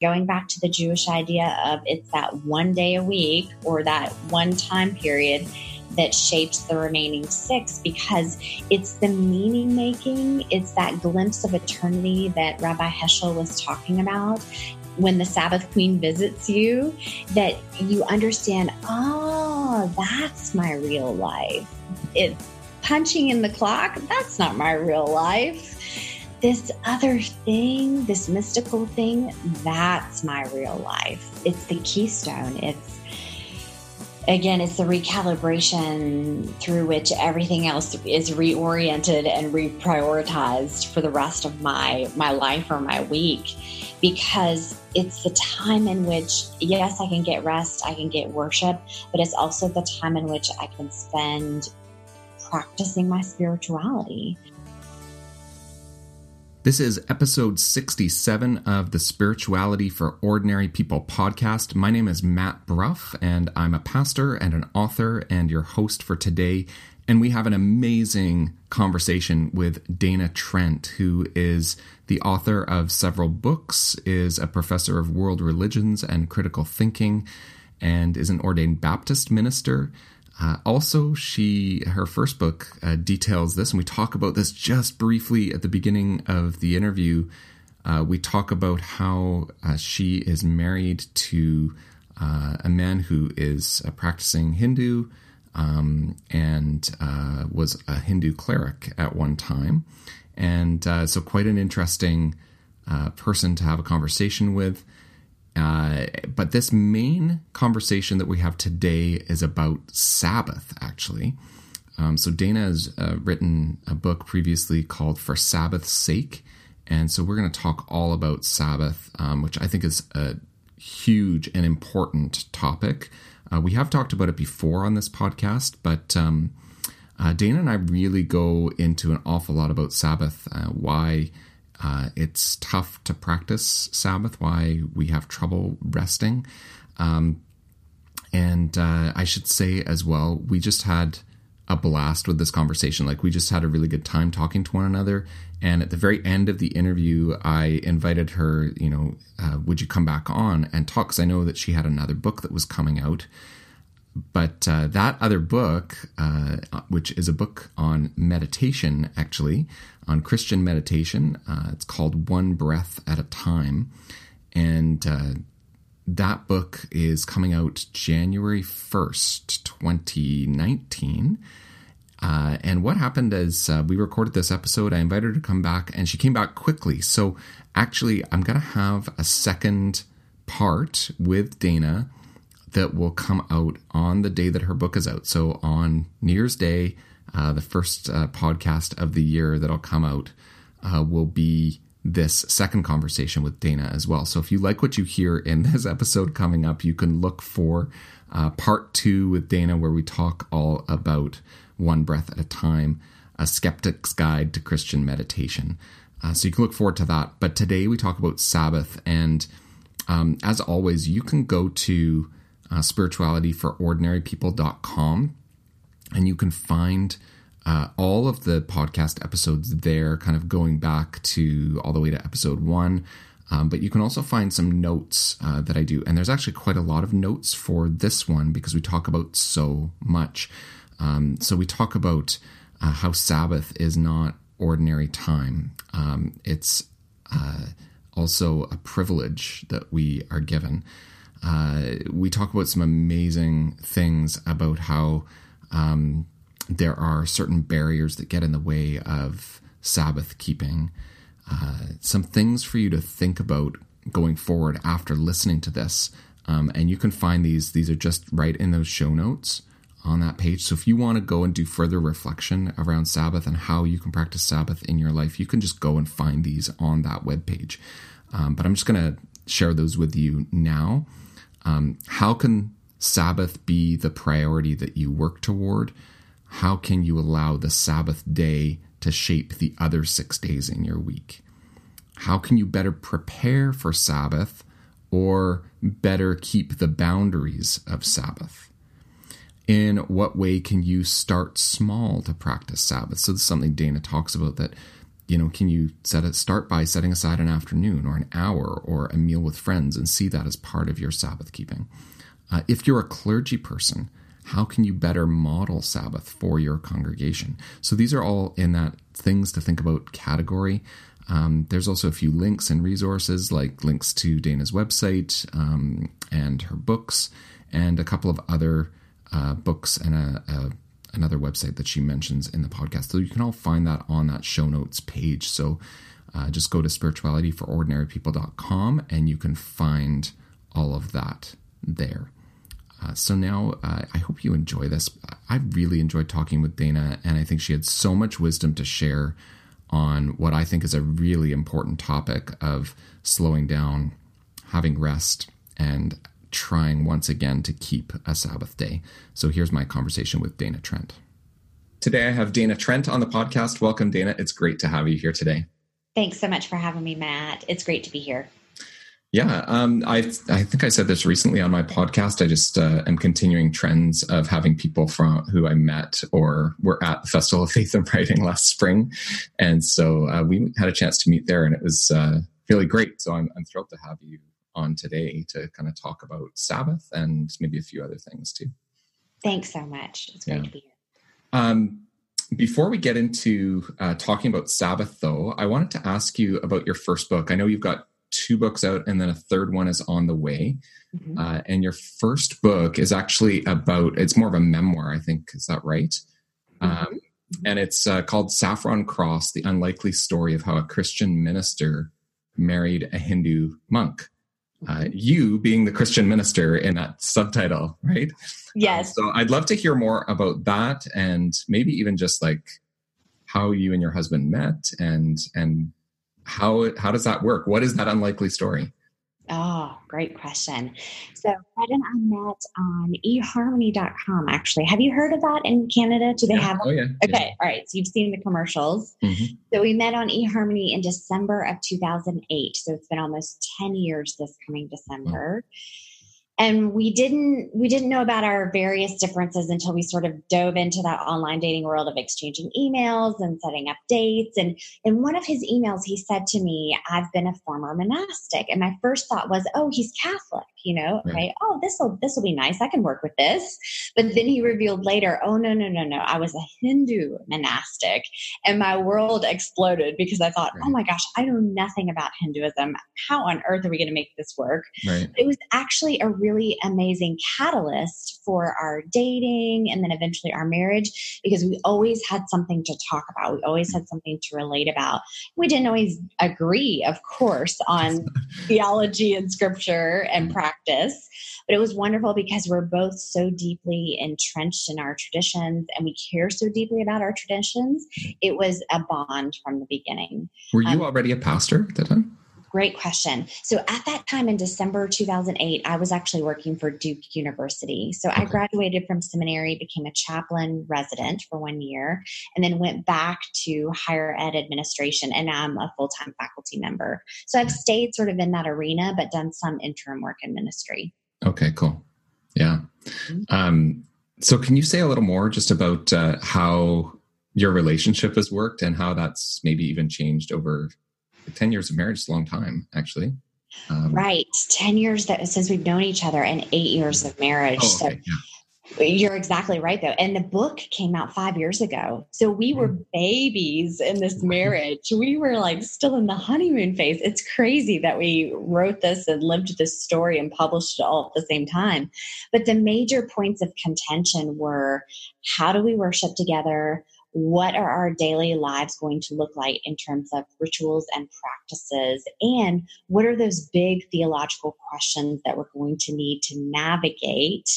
going back to the Jewish idea of it's that one day a week or that one time period that shapes the remaining six because it's the meaning making, it's that glimpse of eternity that Rabbi Heschel was talking about. When the Sabbath Queen visits you, that you understand, oh, that's my real life. It's punching in the clock, that's not my real life this other thing, this mystical thing, that's my real life. It's the keystone. It's, again, it's the recalibration through which everything else is reoriented and reprioritized for the rest of my, my life or my week. Because it's the time in which, yes, I can get rest, I can get worship, but it's also the time in which I can spend practicing my spirituality. This is episode 67 of the Spirituality for Ordinary People podcast. My name is Matt Bruff, and I'm a pastor and an author and your host for today. And we have an amazing conversation with Dana Trent, who is the author of several books, is a professor of world religions and critical thinking, and is an ordained Baptist minister. Uh, also, she her first book uh, details this, and we talk about this just briefly at the beginning of the interview. Uh, we talk about how uh, she is married to uh, a man who is a practicing Hindu um, and uh, was a Hindu cleric at one time, and so quite an interesting person to have a conversation with. Uh, but this main conversation that we have today is about Sabbath, actually. Um, so Dana has uh, written a book previously called For Sabbath's Sake. And so we're going to talk all about Sabbath, um, which I think is a huge and important topic. Uh, we have talked about it before on this podcast, but um, uh, Dana and I really go into an awful lot about Sabbath, uh, why uh, it's tough to practice Sabbath, why we have trouble resting. Um, and uh, I should say as well, we just had a blast with this conversation. Like, we just had a really good time talking to one another. And at the very end of the interview, I invited her, you know, uh, would you come back on and talk? Because I know that she had another book that was coming out but uh, that other book, uh, which is a book on meditation, actually, on Christian meditation, uh, it's called One Breath at a Time. And uh, that book is coming out January 1st, 2019. Uh, and what happened is uh, we recorded this episode. I invited her to come back, and she came back quickly. So actually, I'm going to have a second part with Dana that will come out on the day that her book is out. So on New Year's Day, uh, the first uh, podcast of the year that'll come out uh, will be this second conversation with Dana as well. So if you like what you hear in this episode coming up, you can look for uh, part two with Dana, where we talk all about one breath at a time, a skeptic's guide to Christian meditation. Uh, so you can look forward to that. But today we talk about Sabbath, and um, as always, you can go to uh, spiritualityforordinarypeople.com. And you can find uh, all of the podcast episodes there, kind of going back to all the way to episode one. Um, but you can also find some notes uh, that I do. And there's actually quite a lot of notes for this one because we talk about so much. Um, so we talk about uh, how Sabbath is not ordinary time, um, it's uh, also a privilege that we are given. Uh, we talk about some amazing things about how um, there are certain barriers that get in the way of Sabbath keeping. Uh, some things for you to think about going forward after listening to this. Um, and you can find these, these are just right in those show notes on that page. So if you want to go and do further reflection around Sabbath and how you can practice Sabbath in your life, you can just go and find these on that web page. Um, but I'm just going to share those with you now. Um, how can Sabbath be the priority that you work toward? How can you allow the Sabbath day to shape the other six days in your week? How can you better prepare for Sabbath or better keep the boundaries of Sabbath? In what way can you start small to practice Sabbath? So, this is something Dana talks about that you know, can you set it start by setting aside an afternoon or an hour or a meal with friends and see that as part of your Sabbath keeping? Uh, if you're a clergy person, how can you better model Sabbath for your congregation? So these are all in that things to think about category. Um, there's also a few links and resources, like links to Dana's website um, and her books, and a couple of other uh, books and a, a, another website that she mentions in the podcast. So you can all find that on that show notes page. So uh, just go to spiritualityforordinarypeople.com and you can find all of that there. Uh, so now uh, I hope you enjoy this. I really enjoyed talking with Dana, and I think she had so much wisdom to share on what I think is a really important topic of slowing down, having rest, and trying once again to keep a Sabbath day. So here's my conversation with Dana Trent. Today I have Dana Trent on the podcast. Welcome, Dana. It's great to have you here today. Thanks so much for having me, Matt. It's great to be here. Yeah, um, I I think I said this recently on my podcast. I just uh, am continuing trends of having people from who I met or were at the Festival of Faith and Writing last spring, and so uh, we had a chance to meet there, and it was uh, really great. So I'm I'm thrilled to have you on today to kind of talk about Sabbath and maybe a few other things too. Thanks so much. It's great yeah. to be here. Um, before we get into uh, talking about Sabbath, though, I wanted to ask you about your first book. I know you've got two books out, and then a third one is on the way. Mm-hmm. Uh, and your first book is actually about, it's more of a memoir, I think. Is that right? Mm-hmm. Um, and it's uh, called Saffron Cross The Unlikely Story of How a Christian Minister Married a Hindu Monk. Uh, you being the Christian minister in that subtitle, right? Yes. so I'd love to hear more about that and maybe even just like how you and your husband met and and how how does that work? What is that unlikely story? Oh, great question. So Fred and I met on eharmony.com actually. Have you heard of that in Canada? Do they yeah. have Oh yeah. Okay. Yeah. All right. So you've seen the commercials. Mm-hmm. So we met on eHarmony in December of 2008. So it's been almost 10 years this coming December. Oh and we didn't we didn't know about our various differences until we sort of dove into that online dating world of exchanging emails and setting up dates. And in one of his emails he said to me i've been a former monastic. And my first thought was oh he's catholic you know right. okay oh this will this will be nice i can work with this but then he revealed later oh no no no no i was a hindu monastic and my world exploded because i thought oh right. oh my gosh i know nothing about hinduism how on earth are we going to make this work right. it was actually a really amazing catalyst for our dating and then eventually our marriage because we always had something to talk about we always had something to relate about we didn't always agree of course on theology and scripture and practice practice. But it was wonderful because we're both so deeply entrenched in our traditions and we care so deeply about our traditions. It was a bond from the beginning. Were you um, already a pastor at that time? Great question. So at that time in December 2008, I was actually working for Duke University. So. I graduated from seminary, became a chaplain resident for one year, and then went back to higher ed administration. And I'm a full time faculty member. So I've stayed sort of in that arena, but done some interim work in ministry. Okay, cool. Yeah. Mm-hmm. Um, so can you say a little more just about uh, how your relationship has worked and how that's maybe even changed over 10 years of marriage is a long time, actually. Um, right. 10 years that since we've known each other and eight years of marriage. Oh, okay. So yeah. you're exactly right, though. And the book came out five years ago. So we were mm. babies in this marriage. We were like still in the honeymoon phase. It's crazy that we wrote this and lived this story and published it all at the same time. But the major points of contention were how do we worship together? What are our daily lives going to look like in terms of rituals and practices? And what are those big theological questions that we're going to need to navigate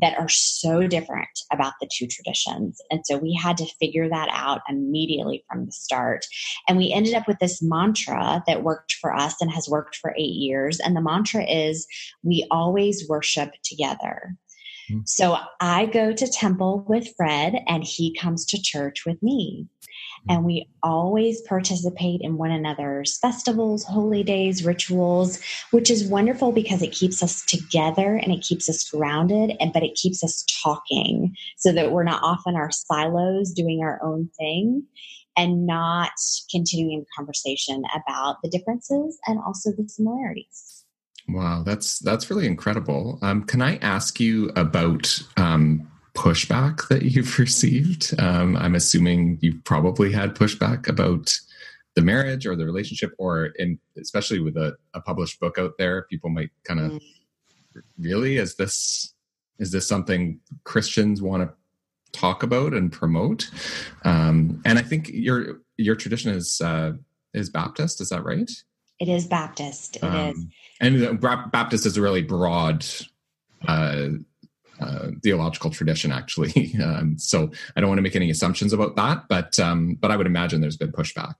that are so different about the two traditions? And so we had to figure that out immediately from the start. And we ended up with this mantra that worked for us and has worked for eight years. And the mantra is we always worship together. Mm-hmm. So I go to temple with Fred and he comes to church with me. Mm-hmm. And we always participate in one another's festivals, holy days, rituals, which is wonderful because it keeps us together and it keeps us grounded, and but it keeps us talking so that we're not off in our silos doing our own thing. and not continuing the conversation about the differences and also the similarities. Wow, that's that's really incredible. Um, can I ask you about um, pushback that you've received? Um, I'm assuming you've probably had pushback about the marriage or the relationship, or in, especially with a, a published book out there, people might kind of mm. really is this is this something Christians want to talk about and promote? Um, and I think your your tradition is uh, is Baptist. Is that right? It is Baptist. It um, is. And Baptist is a really broad uh, uh, theological tradition, actually. Um, so I don't want to make any assumptions about that, but um, but I would imagine there's been pushback.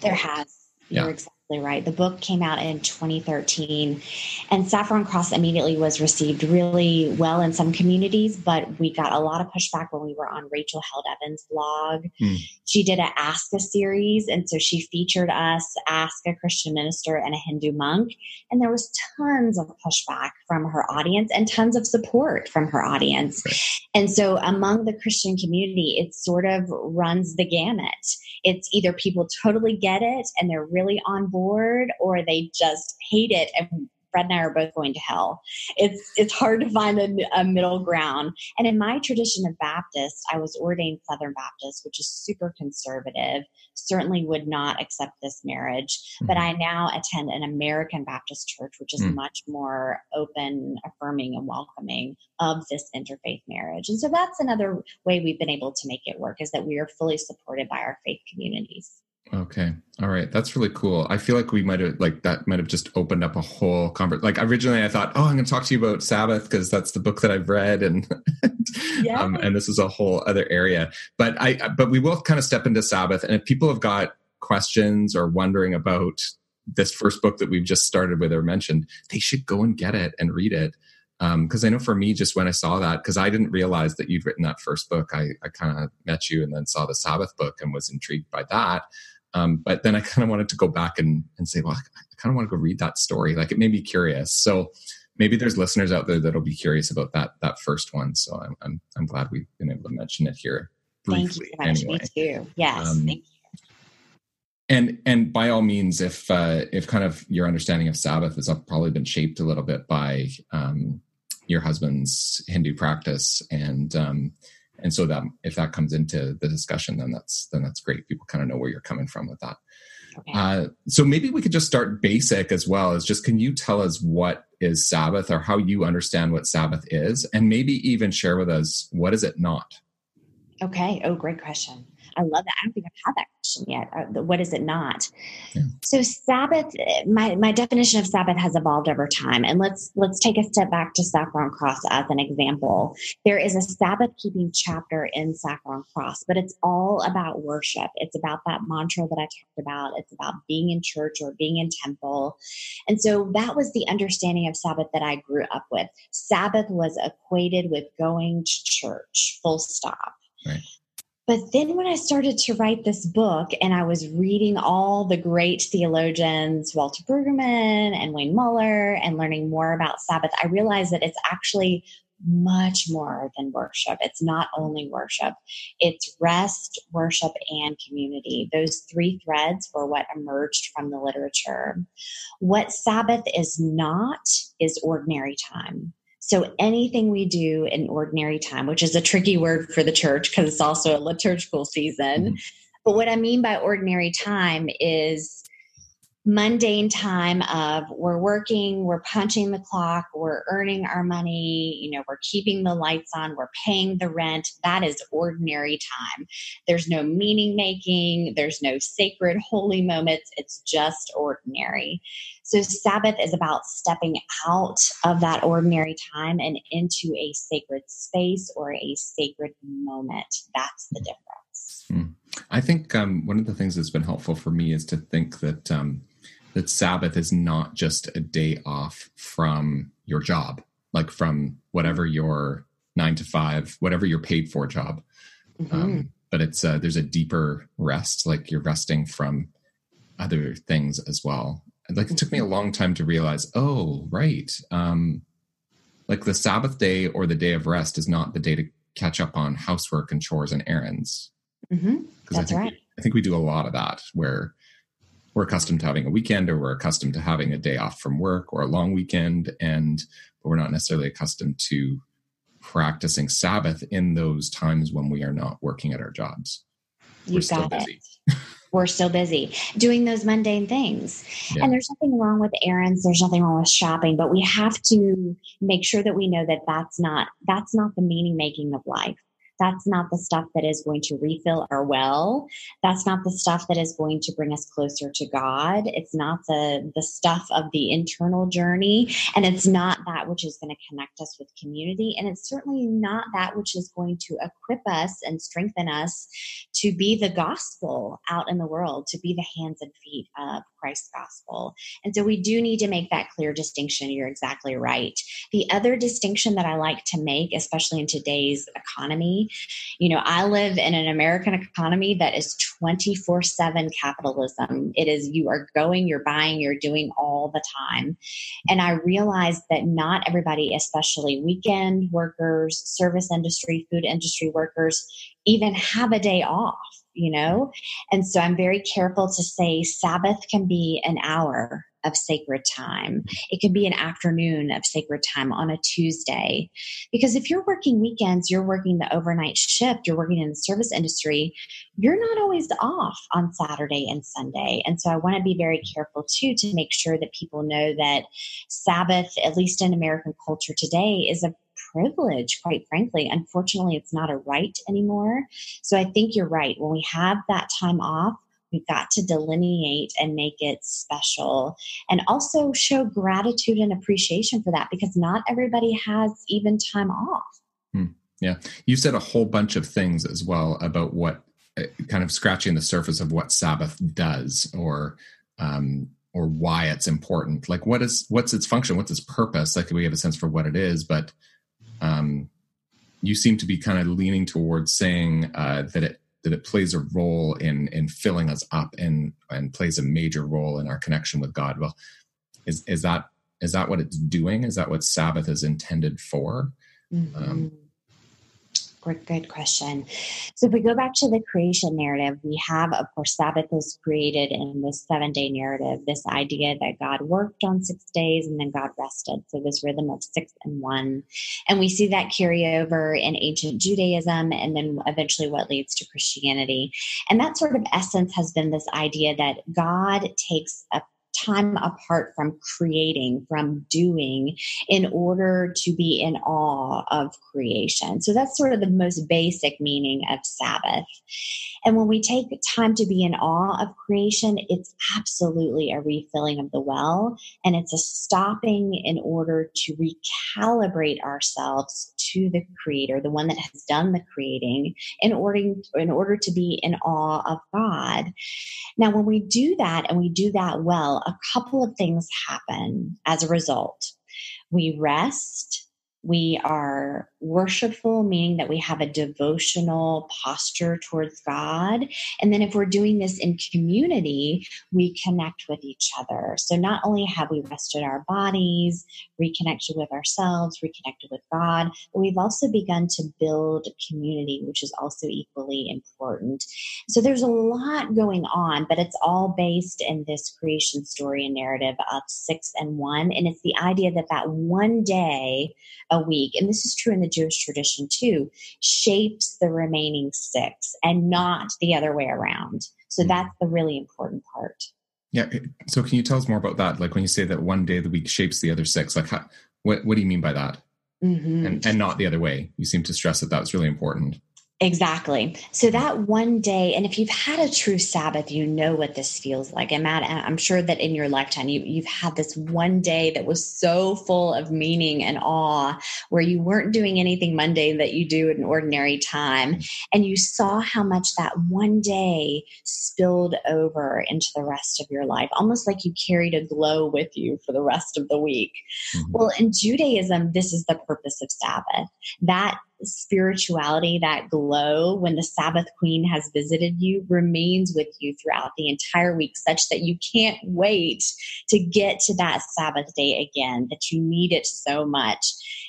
There has. Yeah. You're exactly right. The book came out in 2013, and Saffron Cross immediately was received really well in some communities, but we got a lot of pushback when we were on Rachel Held Evans' blog. Hmm. She did an Ask a series, and so she featured us, Ask a Christian minister and a Hindu monk, and there was tons of pushback from her audience and tons of support from her audience. Right. And so among the Christian community, it sort of runs the gamut. It's either people totally get it and they're really on board board or they just hate it and Fred and I are both going to hell. It's it's hard to find a, a, middle ground. And in my tradition of Baptist, I was ordained Southern Baptist, which is super conservative. Certainly would not accept this marriage. Mm-hmm. But I now attend an American Baptist church, which is mm-hmm. much more open, affirming, and welcoming of this interfaith marriage. And so that's another way we've been able to make it work is that we are fully supported by our faith communities. Okay. All right. That's really cool. I feel like we might have like that might have just opened up a whole conversation. Like originally I thought, oh, I'm going to talk to you about Sabbath because that's the book that I've read and yeah. um, and this is a whole other area. But I but we will kind of step into Sabbath and if people have got questions or wondering about this first book that we've just started with or mentioned, they should go and get it and read it. Because um, I know for me, just when I saw that, because I didn't realize that you'd written that first book, I, I kind of met you and then saw the Sabbath book and was intrigued by that. Um, but then I kind of wanted to go back and, and say, well, I kind of want to go read that story. Like it made me curious. So maybe there's listeners out there that'll be curious about that that first one. So I'm I'm, I'm glad we've been able to mention it here briefly. Thank you. Anyway. Me too. Yes. Um, thank you. And and by all means, if uh, if kind of your understanding of Sabbath has probably been shaped a little bit by um, your husband's Hindu practice and um, and so that if that comes into the discussion then that's then that's great. People kind of know where you're coming from with that. Okay. uh, so maybe we could just start basic as well as just can you tell us what is sabbath or how you understand what sabbath is? And maybe even share with us what is it not? Okay. Oh great question I love that. I don't think I've had that question yet. Uh, what is it not? Yeah. So Sabbath, my, my definition of Sabbath has evolved over time. And let's let's take a step back to Saffron Cross as an example. There is a Sabbath keeping chapter in Saffron Cross, but it's all about worship. It's about that mantra that I talked about. It's about being in church or being in temple. And so that was the understanding of Sabbath that I grew up with. Sabbath was equated with going to church, full stop. Right. But then when I started to write this book and I was reading all the great theologians, Walter Brueggemann and Wayne Muller, and learning more about Sabbath, I realized that it's actually much more than worship. It's not only worship, it's rest, worship, and community. Those three threads were what emerged from the literature. What Sabbath is not is ordinary time. So anything we do in ordinary time, which is a tricky word for the church because it's also a liturgical season. Mm-hmm. But what I mean by ordinary time is mundane time of we're working, we're punching the clock, we're earning our money, you know, we're keeping the lights on, we're paying the rent. That is ordinary time. There's no meaning making, there's no sacred holy moments. It's just ordinary. So Sabbath is about stepping out of that ordinary time and into a sacred space or a sacred moment. That's the difference. Hmm. I think um, one of the things that's been helpful for me is to think that um, that Sabbath is not just a day off from your job, like from whatever your nine to five, whatever your paid for job. Mm-hmm. Um, but it's uh, there's a deeper rest, like you're resting from other things as well. Like it took me a long time to realize, oh, right. Um, like the Sabbath day or the day of rest is not the day to catch up on housework and chores and errands. Mm-hmm. I think, right. I think we do a lot of that where we're accustomed to having a weekend or we're accustomed to having a day off from work or a long weekend and but we're not necessarily accustomed to practicing sabbath in those times when we are not working at our jobs. You we're got it. We're still busy. Doing those mundane things. Yeah. and there's nothing wrong with errands. There's nothing wrong with shopping but we have to make sure that we know that that's not that's not the meaning making of life that's not the stuff that is going to refill our well. That's not the stuff that is going to bring us closer to God. It's not the, the stuff of the internal journey. And it's not that which is going to connect us with community. And it's certainly not that which is going to equip us and strengthen us to be the gospel out in the world, to be the hands and feet of Christ's gospel. And so we do need to make that clear distinction. You're exactly right. The other distinction that I like to make, especially in today's economy, you know, I live in an American economy that is 24 7 capitalism. It is you are going, you're buying, you're doing all the time. And I realized that not everybody, especially weekend workers, service industry, food industry workers, even have a day off you know? And so I'm very careful to say Sabbath can be an hour of sacred time. It could be an afternoon of sacred time on a Tuesday. Because if you're working weekends, you're working the overnight shift, you're working in the service industry, you're not always off on Saturday and Sunday. And so I want to be very careful too to make sure that people know that Sabbath, at least in American culture today, is a privilege, quite frankly. Unfortunately, it's not a right anymore. So I think you're right. When we have that time off, we've got to delineate and make it special and also show gratitude and appreciation for that because not everybody has even time off. Hmm. Yeah. You said a whole bunch of things as well about what uh, kind of scratching the surface of what Sabbath does or, um, or why it's important. Like what is, what's its function? What's its purpose? Like we have a sense for what it is, but um, you seem to be kind of leaning towards saying uh, that it that it plays a role in in filling us up and and plays a major role in our connection with God. Well, is is that is that what it's doing? Is that what Sabbath is intended for? Mm-hmm. Um, Good, question. So if we go back to the creation narrative, we have, of course, Sabbath is created in this seven day narrative, this idea that God worked on six days and then God rested. So this rhythm of six and one. And we see that carry over in ancient Judaism and then eventually what leads to Christianity. And that sort of essence has been this idea that God takes a time apart from creating, from doing, in order to be in awe of creation. So that's sort of the most basic meaning of Sabbath. And when we take time to be in awe of creation, it's absolutely a refilling of the well and it's a stopping in order to recalibrate ourselves to the creator, the one that has done the creating in order in order to be in awe of God. Now when we do that and we do that well, a couple of things happen as a result. We rest we are worshipful, meaning that we have a devotional posture towards God. And then if we're doing this in community, we connect with each other. So not only have we rested our bodies, reconnected with ourselves, reconnected with God, but we've also begun to build community, which is also equally important. So there's a lot going on, but it's all based in this creation story and narrative of six and one. And it's the idea that that one day, a week, and this is true in the Jewish tradition too, shapes the remaining six and not the other way around. So mm-hmm. that's the really important part. Yeah. So can you tell us more about that? Like when you say that one day of the week shapes the other six, like how, what, what do you mean by that? Mm-hmm. And, and not the other way. You seem to stress that that's really important. Exactly. So that one day, and if you've had a true Sabbath, you know what this feels like. And Matt, I'm sure that in your lifetime, you, you've had this one day that was so full of meaning and awe, where you weren't doing anything mundane that you do at an ordinary time. And you saw how much that one day spilled over into the rest of your life, almost like you carried a glow with you for the rest of the week. Mm-hmm. Well, in Judaism, this is the purpose of Sabbath. That spirituality, that glow when the Sabbath Queen has visited you remains with you throughout the entire week, such that you can't wait to get to that Sabbath day again, that you need it so much.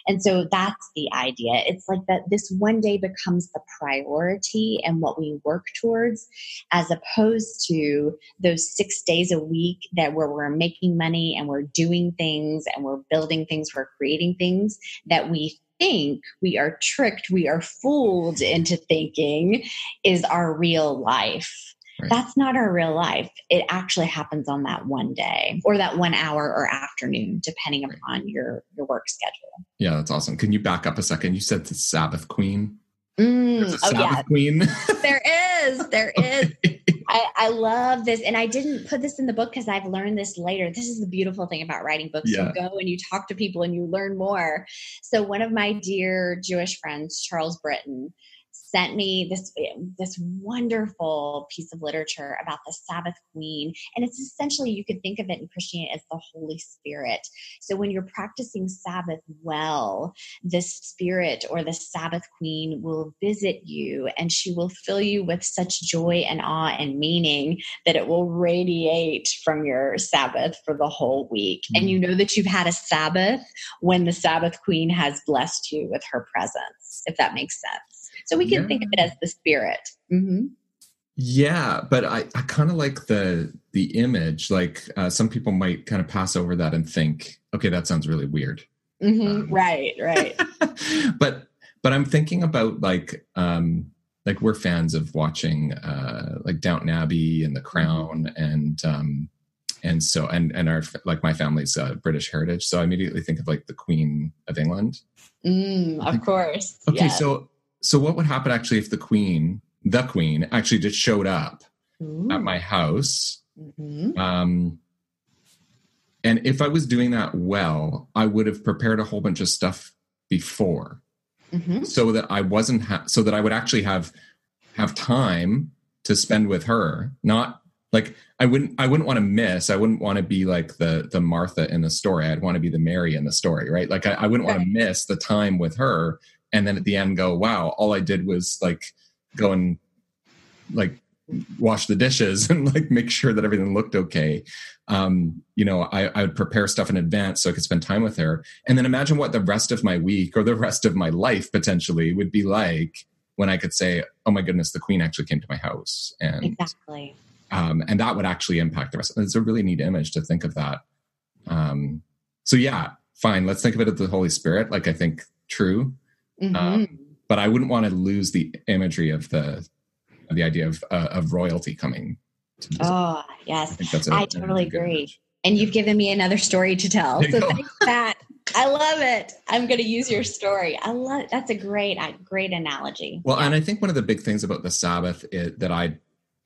And so that's the idea. It's like that this one day becomes the priority and what we work towards, as opposed to those six days a week that where we're making money and we're doing things and we're building things, we're creating things that we think we are tricked, we are fooled into thinking is our real life. Right. That's not our real life. It actually happens on that one day or that one hour or afternoon, depending right. upon your your work schedule. Yeah, that's awesome. Can you back up a second? You said the Sabbath Queen. Mm, oh, yeah. Queen. there is. There is. I, I, love this. And I didn't put this in the book because I've learned this later. This is the beautiful thing about writing books. Yeah. You go and you talk to people and you learn more. So, one of my dear Jewish friends, Charles Britton, sent me this this wonderful piece of literature about the Sabbath Queen, and it's essentially you could think of it in Christianity as the Holy Spirit. So when you're practicing Sabbath well, the Spirit or the Sabbath Queen will visit you, and she will fill you with such joy and awe and meaning that it will radiate from your Sabbath for the whole week. Mm-hmm. And you know that you've had a Sabbath when the Sabbath Queen has blessed you with her presence, if that makes sense. So we can yeah. think of it as the spirit. Mm-hmm. Yeah, but I, I kind of like the the image. Like uh, some people might kind of pass over that and think, okay, that sounds really weird. Mm-hmm. Um, right, right. but but I'm thinking about like um like we're fans of watching uh like Downton Abbey and The mm-hmm. Crown and um and so and and our like my family's uh, British heritage, so I immediately think of like the Queen of England. Mm, of course. Okay, yes. so so what would happen actually if the queen, the queen, actually just showed up Ooh. at my house? Mm-hmm. Um, and if I was doing that well, I would have prepared a whole bunch of stuff before, mm-hmm. so that I wasn't ha- so that I would actually have have time to spend with her. Not like I wouldn't I wouldn't want to miss. I wouldn't want to be like the the Martha in the story. I'd want to be the Mary in the story, right? Like I, I wouldn't want to miss the time with her and then at the end go wow all i did was like go and like wash the dishes and like make sure that everything looked okay. Um, you know I, I would prepare stuff in advance so i could spend time with her. And then imagine what the rest of my week or the rest of my life potentially would be like when i could say oh my goodness the queen actually came to my house. And exactly. um, and that would actually impact the rest it's a really neat image to think of that. Um, so yeah fine. Let's think of it as the holy spirit. Like i think true Mm-hmm. Um, but I wouldn't want to lose the imagery of the of the idea of uh, of royalty coming. oh yes, I, totally agree. Image. And you've given me another story to tell. So thanks, Pat. I love it. I'm going to use your story. I love it. That's a great, great analogy. Well, yeah. and I think one of the big things about the Sabbath is, that I,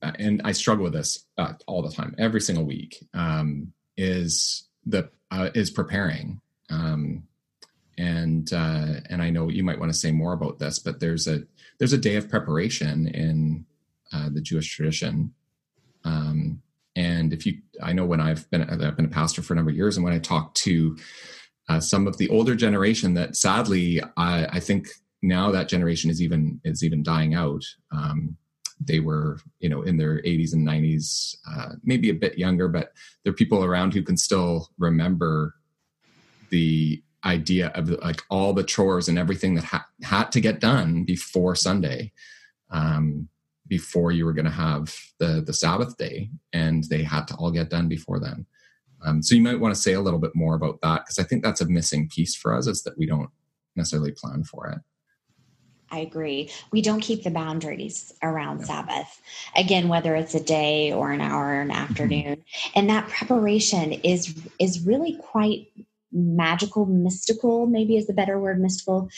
uh, and I struggle with this uh, all the time, every single week, um, is the uh, is preparing. Um, and uh, and I know you might want to say more about this, but there's a there's a day of preparation in uh, the Jewish tradition. Um, and if you, I know when I've been I've been a pastor for a number of years, and when I talk to uh, some of the older generation, that sadly I, I, think now that generation is even is even dying out. Um, they were you know in their 80s and 90s, uh, maybe a bit younger, but there are people around who can still remember the idea of like all the chores and everything that ha- had to get done before Sunday, um, before you were going to have the the Sabbath day, and they had to all get done before then. Um, so you might want to say a little bit more about that because I think that's a missing piece for us is that we don't necessarily plan for it. I agree. We don't keep the boundaries around yeah. Sabbath. Again, whether it's a day or an hour or an mm-hmm. afternoon. Mm-hmm. And that preparation is is really quite magical, mystical, maybe is the better word, mystical.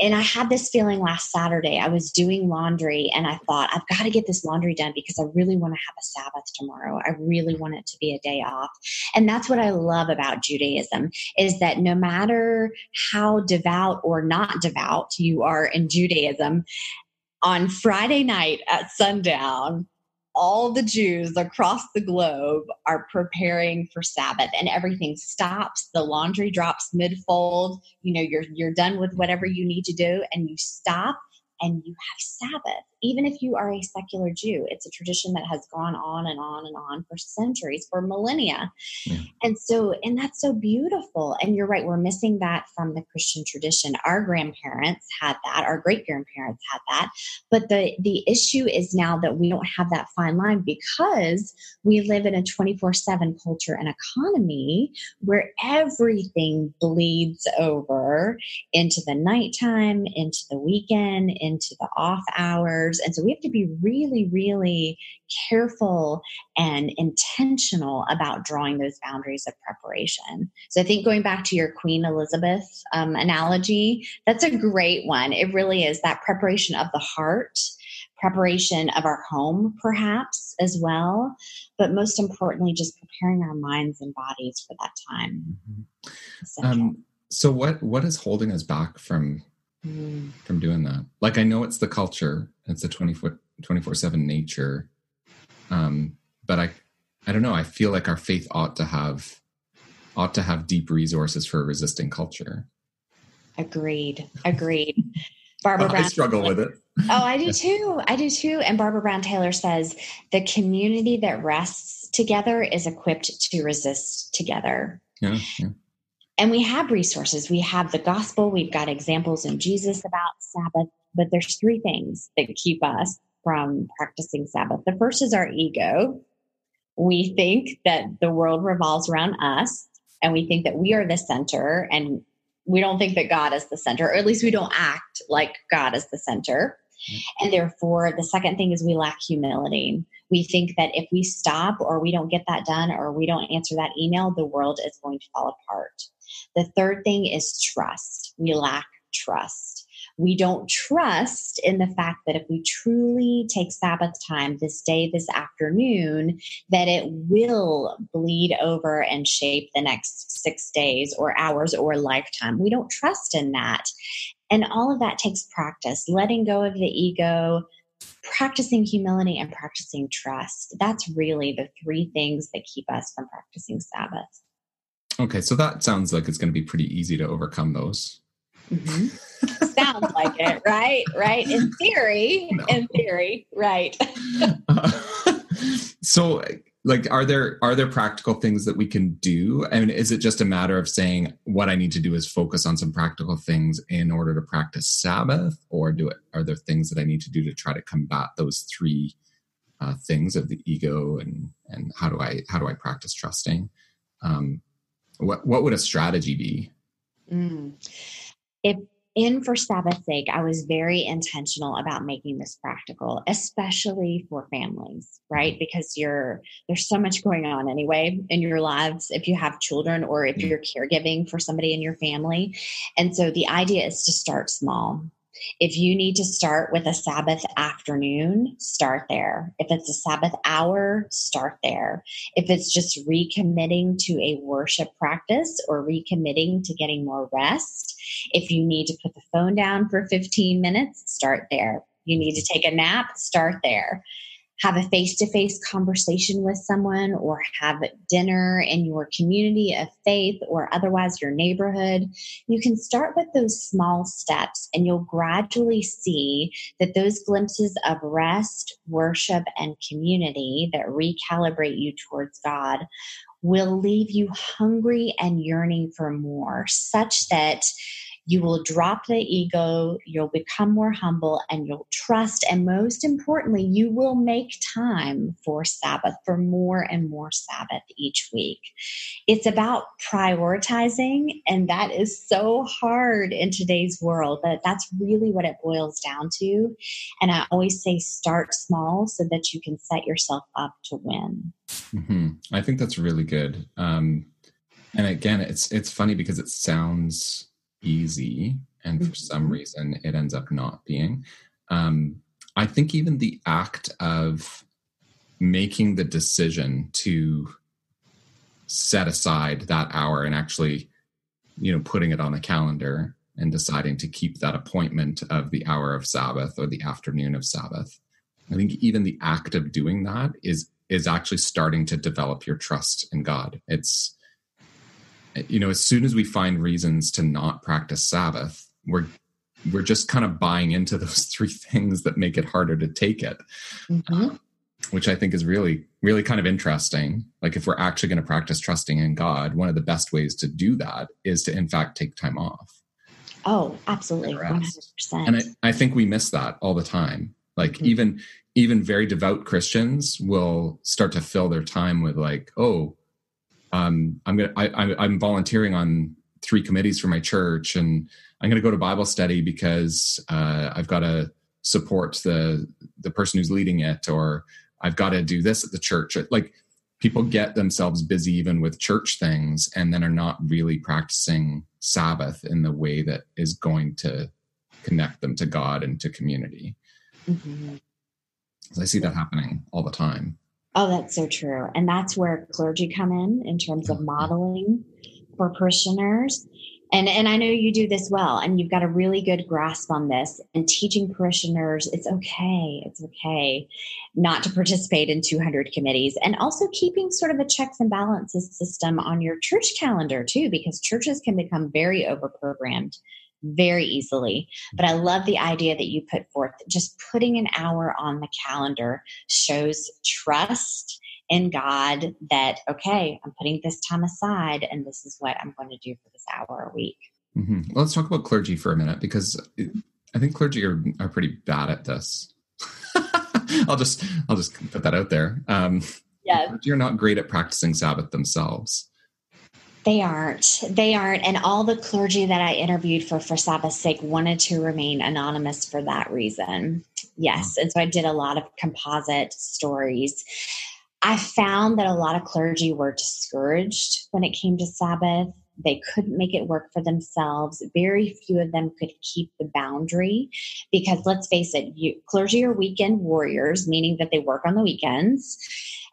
And I had this feeling last Saturday. I was doing laundry and I thought, I've got to get this laundry done because I really want to have a Sabbath tomorrow. I really want it to be a day off. And that's what I love about Judaism is that no matter how devout or not devout you are in Judaism, on Friday night at sundown, all the Jews across the globe are preparing for Sabbath and everything stops. The laundry drops mid fold. You know, you're you're done with whatever you need to do and you stop and you have Sabbath, even if you are a secular Jew. It's a tradition that has gone on and on and on for centuries, for millennia. Yeah. And so, and that's so beautiful. And you're right, we're missing that from the Christian tradition. Our grandparents had that, our great grandparents had that. But the, the issue is now that we don't have that fine line because we live in a 24 7 culture and economy where everything bleeds over into the nighttime, into the weekend, into the off hours. And so we have to be really, really careful and intentional about drawing those boundaries of preparation. So I think going back to your Queen Elizabeth um, analogy, that's a great one. It really is that preparation of the heart preparation of our home, perhaps as well. But most importantly, just preparing our minds and bodies for that time. Mm-hmm. Um, so, what what is holding us back from mm. from doing that. Like I know it's the culture, it's the 24 7 nature. Um, but I I don't know, I feel like our faith ought to have ought to have deep resources for resisting culture. Agreed. Agreed. Barbara Brown. I struggle with it. Oh, I do too. I do too. And Barbara Brown Taylor says the community that rests together is equipped to resist together. Yeah, yeah and we have resources. We have the gospel. We've got examples in Jesus about Sabbath, but there's three things that keep us from practicing Sabbath. The first is our ego. We think that the world revolves around us and we think that we are the center and we don't think that God is the center, or at least we don't act like God is the center. Mm-hmm. And therefore, the second thing is we lack humility. We think that if we stop or we don't get that done or we don't answer that email, the world is going to fall apart. The third thing is trust. We lack trust. We don't trust in the fact that if we truly take Sabbath time this day, this afternoon, that it will bleed over and shape the next six days or hours or lifetime. We don't trust in that. And all of that takes practice, letting go of the ego, practicing humility, and practicing trust. That's really the three things that keep us from practicing Sabbath. Okay, so that sounds like it's going to be pretty easy to overcome those. Mm-hmm. Sounds like it, right? Right. In theory, no. in theory, right. uh, so, like, are there are there practical things that we can do? I mean, is it just a matter of saying what I need to do is focus on some practical things in order to practice Sabbath, or do it? Are there things that I need to do to try to combat those three uh, things of the ego and and how do I how do I practice trusting? Um, what what would a strategy be? Mm. If in for Sabbath's sake, I was very intentional about making this practical, especially for families, right? Because you're there's so much going on anyway in your lives if you have children or if mm-hmm. you're caregiving for somebody in your family. And so the idea is to start small. If you need to start with a Sabbath afternoon, start there. If it's a Sabbath hour, start there. If it's just recommitting to a worship practice or recommitting to getting more rest, if you need to put the phone down for 15 minutes, start there. You need to take a nap, start there have a face to face conversation with someone or have dinner in your community of faith or otherwise your neighborhood, you can start with those small steps and you'll gradually see that those glimpses of rest, worship, and community that recalibrate you towards God will leave you hungry and yearning for more, such that you will drop the ego, you'll become more humble, and you'll trust. And most importantly, you will make time for Sabbath, for more and more Sabbath each week. It's about prioritizing, and that is so hard in today's world, but that's really what it boils down to. And I always say start small so that you can set yourself up to win. Mm-hmm. I think that's really good. Um, and again, it's it's funny because it sounds easy and for mm-hmm. some reason it ends up not being um, i think even the act of making the decision to set aside that hour and actually you know putting it on the calendar and deciding to keep that appointment of the hour of sabbath or the afternoon of sabbath I think even the act of doing that is is actually starting to develop your trust in God. It's you know, as soon as we find reasons to not practice Sabbath, we're we're just kind of buying into those three things that make it harder to take it. Mm-hmm. which I think is really, really kind of interesting. Like, if we're actually going to practice trusting in God, one of the best ways to do that is to, in fact, take time off. Oh, absolutely. 100%. And I, I think we miss that all the time. Like, mm-hmm. even even very devout Christians will start to fill their time with like, oh, um, I'm gonna I, I'm volunteering on three committees for my church, and I'm going to go to Bible study because uh, I've got to support the the person who's leading it, or I've got to do this at the church. Like people get themselves busy even with church things, and then are not really practicing Sabbath in the way that is going to connect them to God and to community. Mm-hmm. I see that happening all the time. Oh, that's so true. And that's where clergy come in in terms of mm-hmm. modeling for parishioners. And, and I know you do this well, and you've got a really good grasp on this. And teaching parishioners, it's okay, it's okay not to participate in 200 committees, and also keeping sort of a checks and balances system on your church calendar too, because churches can become very overprogrammed very easily. But I love the idea that you put forth. Just putting an hour on the calendar shows trust in God that, okay, I'm putting this time aside and this is what I'm going to do for this hour a week. Mm-hmm. Well, let's talk about clergy for a minute because I think clergy are, are pretty bad at this. I'll just I'll just put that out there. Um, yeah, you're not great at practicing Sabbath themselves. They aren't. They aren't. And all the clergy that I interviewed for For Sabbath's Sake wanted to remain anonymous for that reason. Yes. And so I did a lot of composite stories. I found that a lot of clergy were discouraged when it came to Sabbath. They couldn't make it work for themselves. Very few of them could keep the boundary because let's face it, you, clergy are weekend warriors, meaning that they work on the weekends.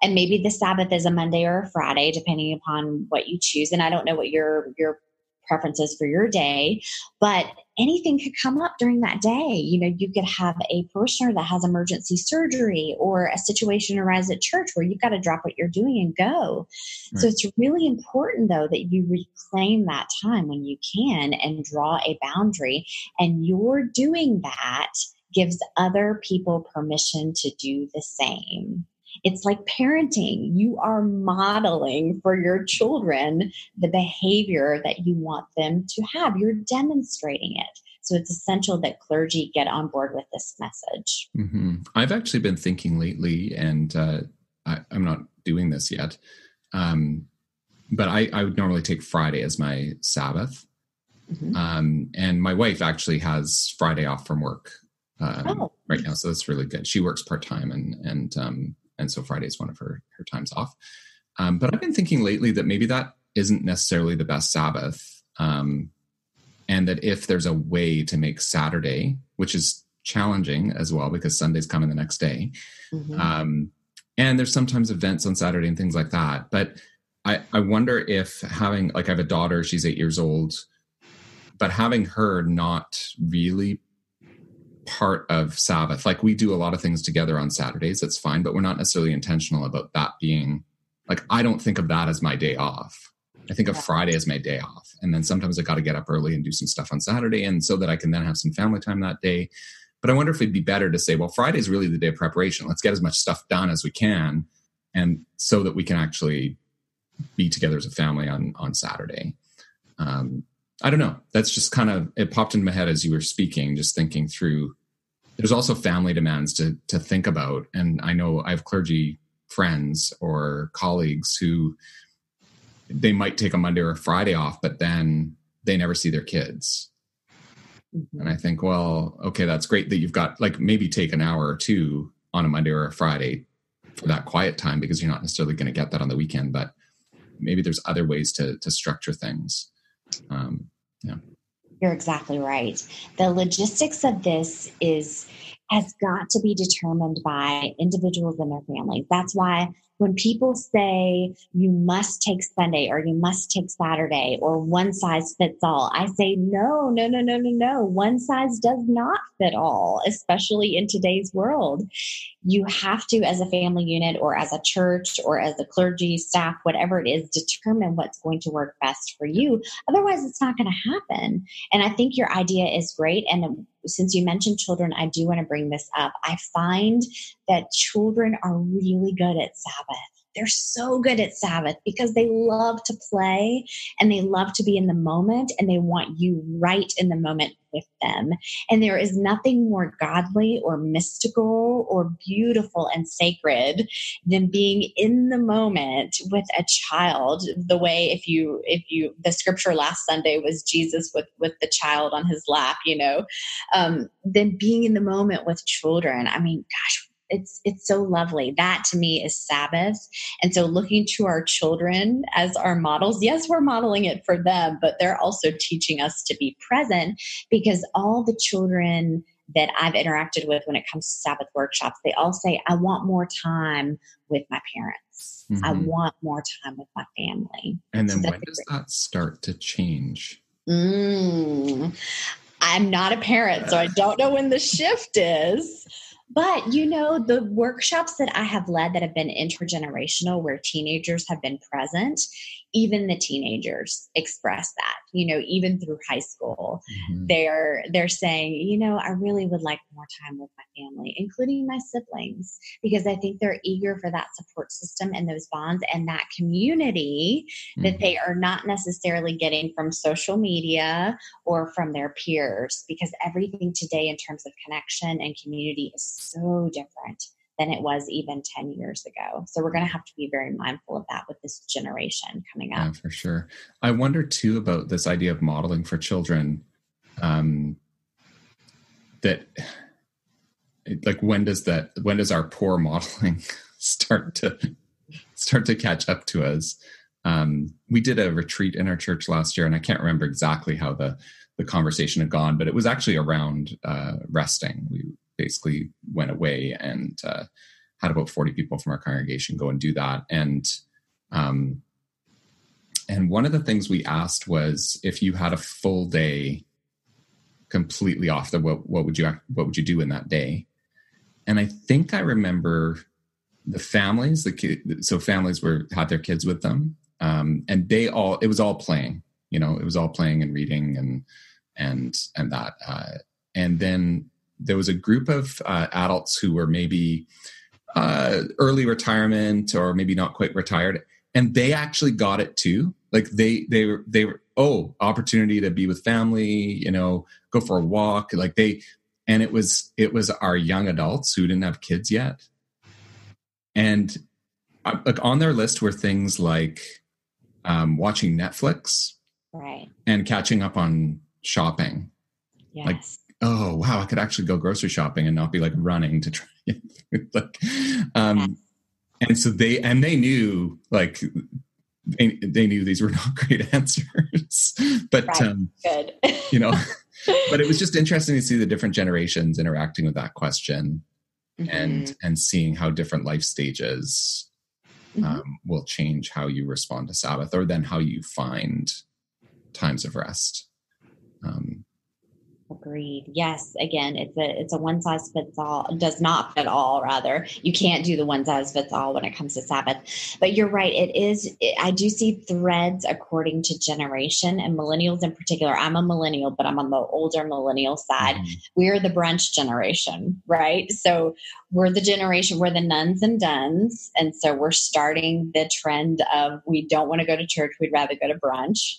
And maybe the Sabbath is a Monday or a Friday, depending upon what you choose. And I don't know what your your preferences for your day, but anything could come up during that day. You know, you could have a parishioner that has emergency surgery or a situation arise at church where you've got to drop what you're doing and go. Right. So it's really important, though, that you reclaim that time when you can and draw a boundary. And you're doing that gives other people permission to do the same. It's like parenting. You are modeling for your children the behavior that you want them to have. You're demonstrating it. So it's essential that clergy get on board with this message. Mm-hmm. I've actually been thinking lately, and uh, I, am not doing this yet, um, but I, I, would normally take Friday as my Sabbath. Mm-hmm. Um, and my wife actually has Friday off from work um, oh. right now, so that's really good. She works part time, and and um, and so Friday is one of her her times off. Um, but I've been thinking lately that maybe that isn't necessarily the best Sabbath, um, and that if there's a way to make Saturday, which is challenging as well because Sunday's coming the next day, mm-hmm. um, and there's sometimes events on Saturday and things like that. But I, I wonder if having like I have a daughter, she's eight years old, but having her not really part of Sabbath. Like we do a lot of things together on Saturdays, that's fine, but we're not necessarily intentional about that being like I don't think of that as my day off. I think of Friday as my day off. And then sometimes I got to get up early and do some stuff on Saturday and so that I can then have some family time that day. But I wonder if it'd be better to say, well, Friday is really the day of preparation. Let's get as much stuff done as we can and so that we can actually be together as a family on on Saturday. Um, I don't know. That's just kind of it popped into my head as you were speaking, just thinking through. There's also family demands to to think about, and I know I have clergy friends or colleagues who they might take a Monday or a Friday off, but then they never see their kids. Mm-hmm. And I think, well, okay, that's great that you've got like maybe take an hour or two on a Monday or a Friday for that quiet time because you're not necessarily going to get that on the weekend, but maybe there's other ways to to structure things. Um, yeah. You're exactly right. The logistics of this is has got to be determined by individuals and their families. That's why when people say you must take Sunday or you must take Saturday or one size fits all, I say no, no, no, no, no, no. One size does not fit all, especially in today's world. You have to, as a family unit or as a church or as a clergy staff, whatever it is, determine what's going to work best for you. Otherwise, it's not going to happen. And I think your idea is great. And since you mentioned children, I do want to bring this up. I find that children are really good at Sabbath. They're so good at Sabbath because they love to play and they love to be in the moment and they want you right in the moment with them. And there is nothing more godly or mystical or beautiful and sacred than being in the moment with a child. The way if you if you the scripture last Sunday was Jesus with with the child on his lap, you know, um, then being in the moment with children. I mean, gosh, it's it's so lovely that to me is sabbath and so looking to our children as our models yes we're modeling it for them but they're also teaching us to be present because all the children that I've interacted with when it comes to Sabbath workshops, they all say, I want more time with my parents. Mm-hmm. I want more time with my family. And then so when does that start to change? Mm, I'm not a parent, so I don't know when the shift is. But you know, the workshops that I have led that have been intergenerational, where teenagers have been present, even the teenagers express that you know even through high school mm-hmm. they're they're saying you know i really would like more time with my family including my siblings because i think they're eager for that support system and those bonds and that community mm-hmm. that they are not necessarily getting from social media or from their peers because everything today in terms of connection and community is so different than it was even 10 years ago. So we're going to have to be very mindful of that with this generation coming up. Yeah, for sure. I wonder too about this idea of modeling for children. Um, that like when does that when does our poor modeling start to start to catch up to us um, we did a retreat in our church last year and i can't remember exactly how the the conversation had gone but it was actually around uh, resting we basically went away and uh, had about 40 people from our congregation go and do that. And um, and one of the things we asked was if you had a full day completely off the what, what would you what would you do in that day? And I think I remember the families, the so families were had their kids with them, um, and they all it was all playing. You know, it was all playing and reading and and and that. Uh, and then there was a group of uh, adults who were maybe uh, early retirement or maybe not quite retired, and they actually got it too. Like they they were they were oh opportunity to be with family, you know, go for a walk. Like they and it was it was our young adults who didn't have kids yet, and uh, like on their list were things like um, watching Netflix, right, and catching up on shopping. Yes. Like oh wow i could actually go grocery shopping and not be like running to try like um and so they and they knew like they, they knew these were not great answers but right. um good you know but it was just interesting to see the different generations interacting with that question mm-hmm. and and seeing how different life stages mm-hmm. um, will change how you respond to sabbath or then how you find times of rest um, Agreed. Yes. Again, it's a it's a one size fits all. Does not fit all. Rather, you can't do the one size fits all when it comes to Sabbath. But you're right. It is. It, I do see threads according to generation and millennials in particular. I'm a millennial, but I'm on the older millennial side. Mm-hmm. We're the brunch generation, right? So we're the generation. We're the nones and dones, and so we're starting the trend of we don't want to go to church. We'd rather go to brunch.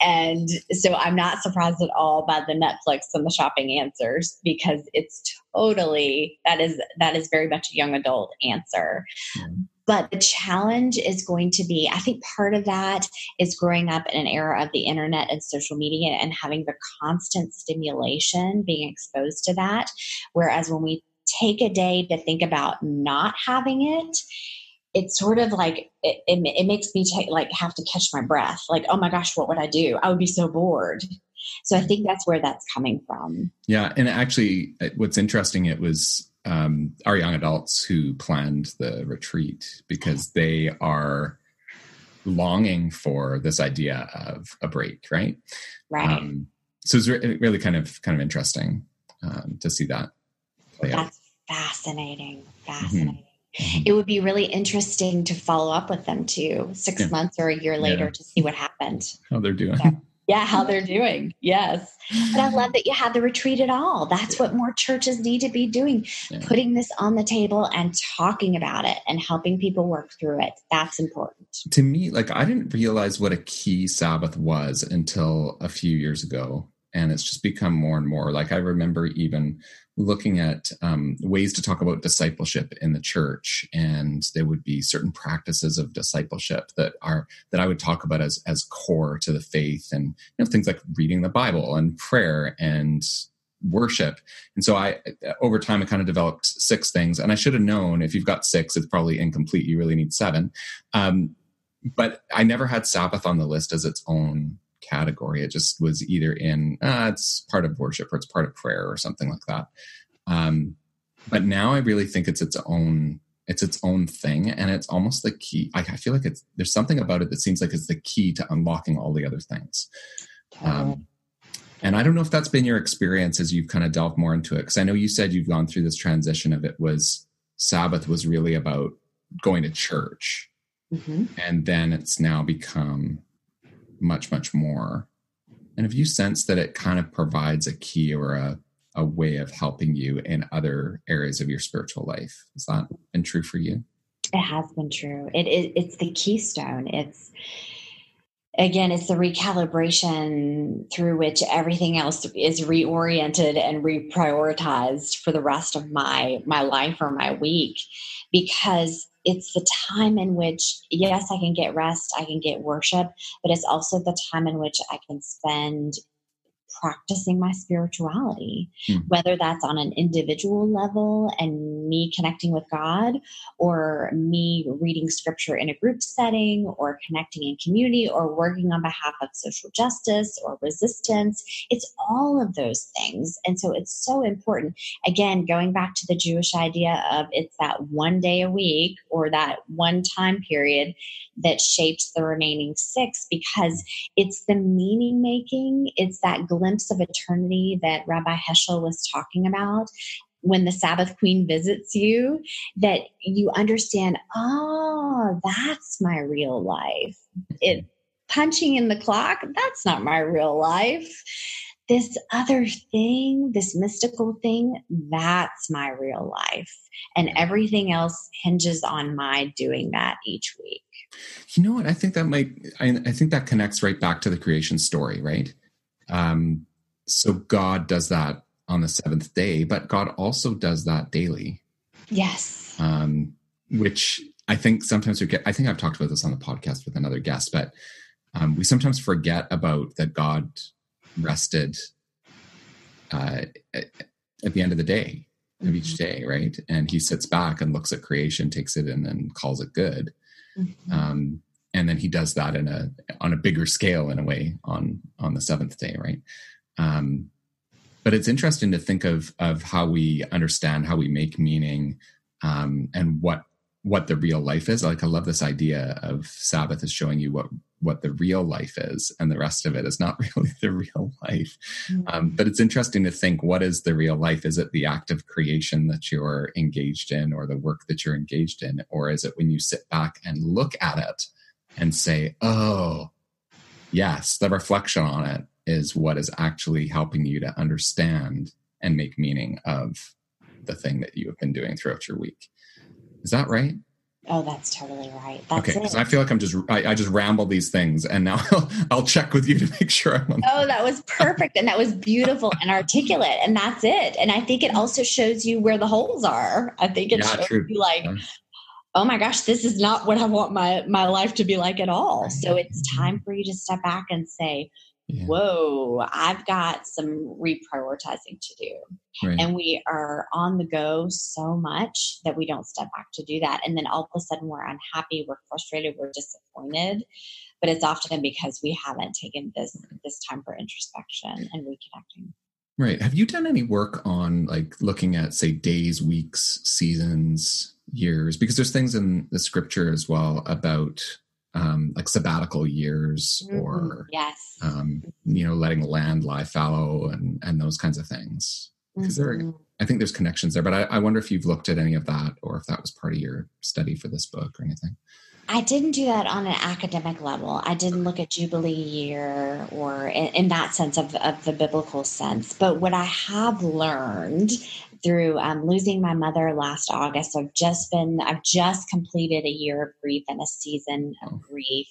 And so I'm not surprised at all by the Netflix and the shopping answers because it's totally that is that is very much a young adult answer. Mm-hmm. But the challenge is going to be, I think part of that is growing up in an era of the internet and social media and having the constant stimulation, being exposed to that. Whereas when we take a day to think about not having it, it's sort of like it, it, it makes me take like have to catch my breath like oh my gosh what would i do i would be so bored so i think that's where that's coming from yeah and actually uh, what's interesting it was um, our young adults who planned the retreat because they are longing for this idea of a break, right? Right. Um, so it's re- really kind of kind of interesting um, to see that play That's out. fascinating. Fascinating. Mm-hmm. Mm-hmm. It would be really interesting to follow up with them too, six yeah. months or a year later, yeah. to see what happened. How they're doing. So, yeah, how they're doing. Yes. But I love that you had the retreat at all. That's what more churches need to be doing putting this on the table and talking about it and helping people work through it. That's important. To me, like I didn't realize what a key Sabbath was until a few years ago. And it's just become more and more. Like I remember even looking at um, ways to talk about discipleship in the church and there would be certain practices of discipleship that are that i would talk about as as core to the faith and you know things like reading the bible and prayer and worship and so i over time i kind of developed six things and i should have known if you've got six it's probably incomplete you really need seven um, but i never had sabbath on the list as its own category. It just was either in uh, it's part of worship or it's part of prayer or something like that. Um, but now I really think it's its own it's its own thing and it's almost the key I, I, feel like it's there's something about it that seems like it's the key to unlocking all the other things um, and i don't know if that's been your experience as you've kind of delved more into it because i know you said you've gone through this transition of it was sabbath was really about going to church mm-hmm. and then it's now become much, much more. And have you sensed that it kind of provides a key or a, a way of helping you in other areas of your spiritual life? Has that been true for you? It has been true. It, it it's the keystone. It's again, it's the recalibration through which everything else is reoriented and reprioritized for the rest of my my life or my week because it's the time in which, yes, I can get rest, I can get worship, but it's also the time in which I can spend practicing my spirituality, mm. whether that's on an individual level and me connecting with God, or me reading scripture in a group setting, or connecting in community, or working on behalf of social justice or resistance. It's all of those things. And so it's so important. Again, going back to the Jewish idea of it's that one day a week or that one time period that shapes the remaining six because it's the meaning making, it's that glimpse of eternity that Rabbi Heschel was talking about when the Sabbath Queen visits you, that you understand, oh, that's my real life. It punching in the clock, that's not my real life. This other thing, this mystical thing, that's my real life. And everything else hinges on my doing that each week. You know what? I think that might, I, I think that connects right back to the creation story, right? Um, so God does that on the seventh day, but God also does that daily. Yes. Um, which I think sometimes we get, I think I've talked about this on the podcast with another guest, but um, we sometimes forget about that God rested uh, at the end of the day of each mm-hmm. day, right? And he sits back and looks at creation, takes it in, and calls it good. Mm-hmm. Um, and then he does that in a on a bigger scale in a way on on the seventh day, right? Um, but it's interesting to think of of how we understand how we make meaning um, and what what the real life is. Like I love this idea of Sabbath is showing you what what the real life is, and the rest of it is not really the real life. Mm-hmm. Um, but it's interesting to think what is the real life? Is it the act of creation that you're engaged in, or the work that you're engaged in, or is it when you sit back and look at it and say, "Oh, yes," the reflection on it is what is actually helping you to understand and make meaning of the thing that you have been doing throughout your week. Is that right? Oh, that's totally right. That's okay, because I feel like I'm just I, I, just ramble these things, and now I'll, I'll check with you to make sure I'm. On oh, that was perfect, and that was beautiful and articulate, and that's it. And I think it also shows you where the holes are. I think it yeah, shows true. you like, yeah. Oh my gosh, this is not what I want my my life to be like at all. So it's time for you to step back and say, yeah. whoa, I've got some reprioritizing to do. Right. And we are on the go so much that we don't step back to do that. And then all of a sudden we're unhappy, we're frustrated, we're disappointed. But it's often because we haven't taken this this time for introspection and reconnecting. Right. Have you done any work on like looking at, say, days, weeks, seasons, years? Because there's things in the scripture as well about um, like sabbatical years mm-hmm. or yes, um, you know, letting land lie fallow and and those kinds of things. Because mm-hmm. there, I think there's connections there. But I, I wonder if you've looked at any of that or if that was part of your study for this book or anything. I didn't do that on an academic level. I didn't look at Jubilee year or in, in that sense of, of, the biblical sense. But what I have learned through um, losing my mother last August, I've just been, I've just completed a year of grief and a season of oh. grief.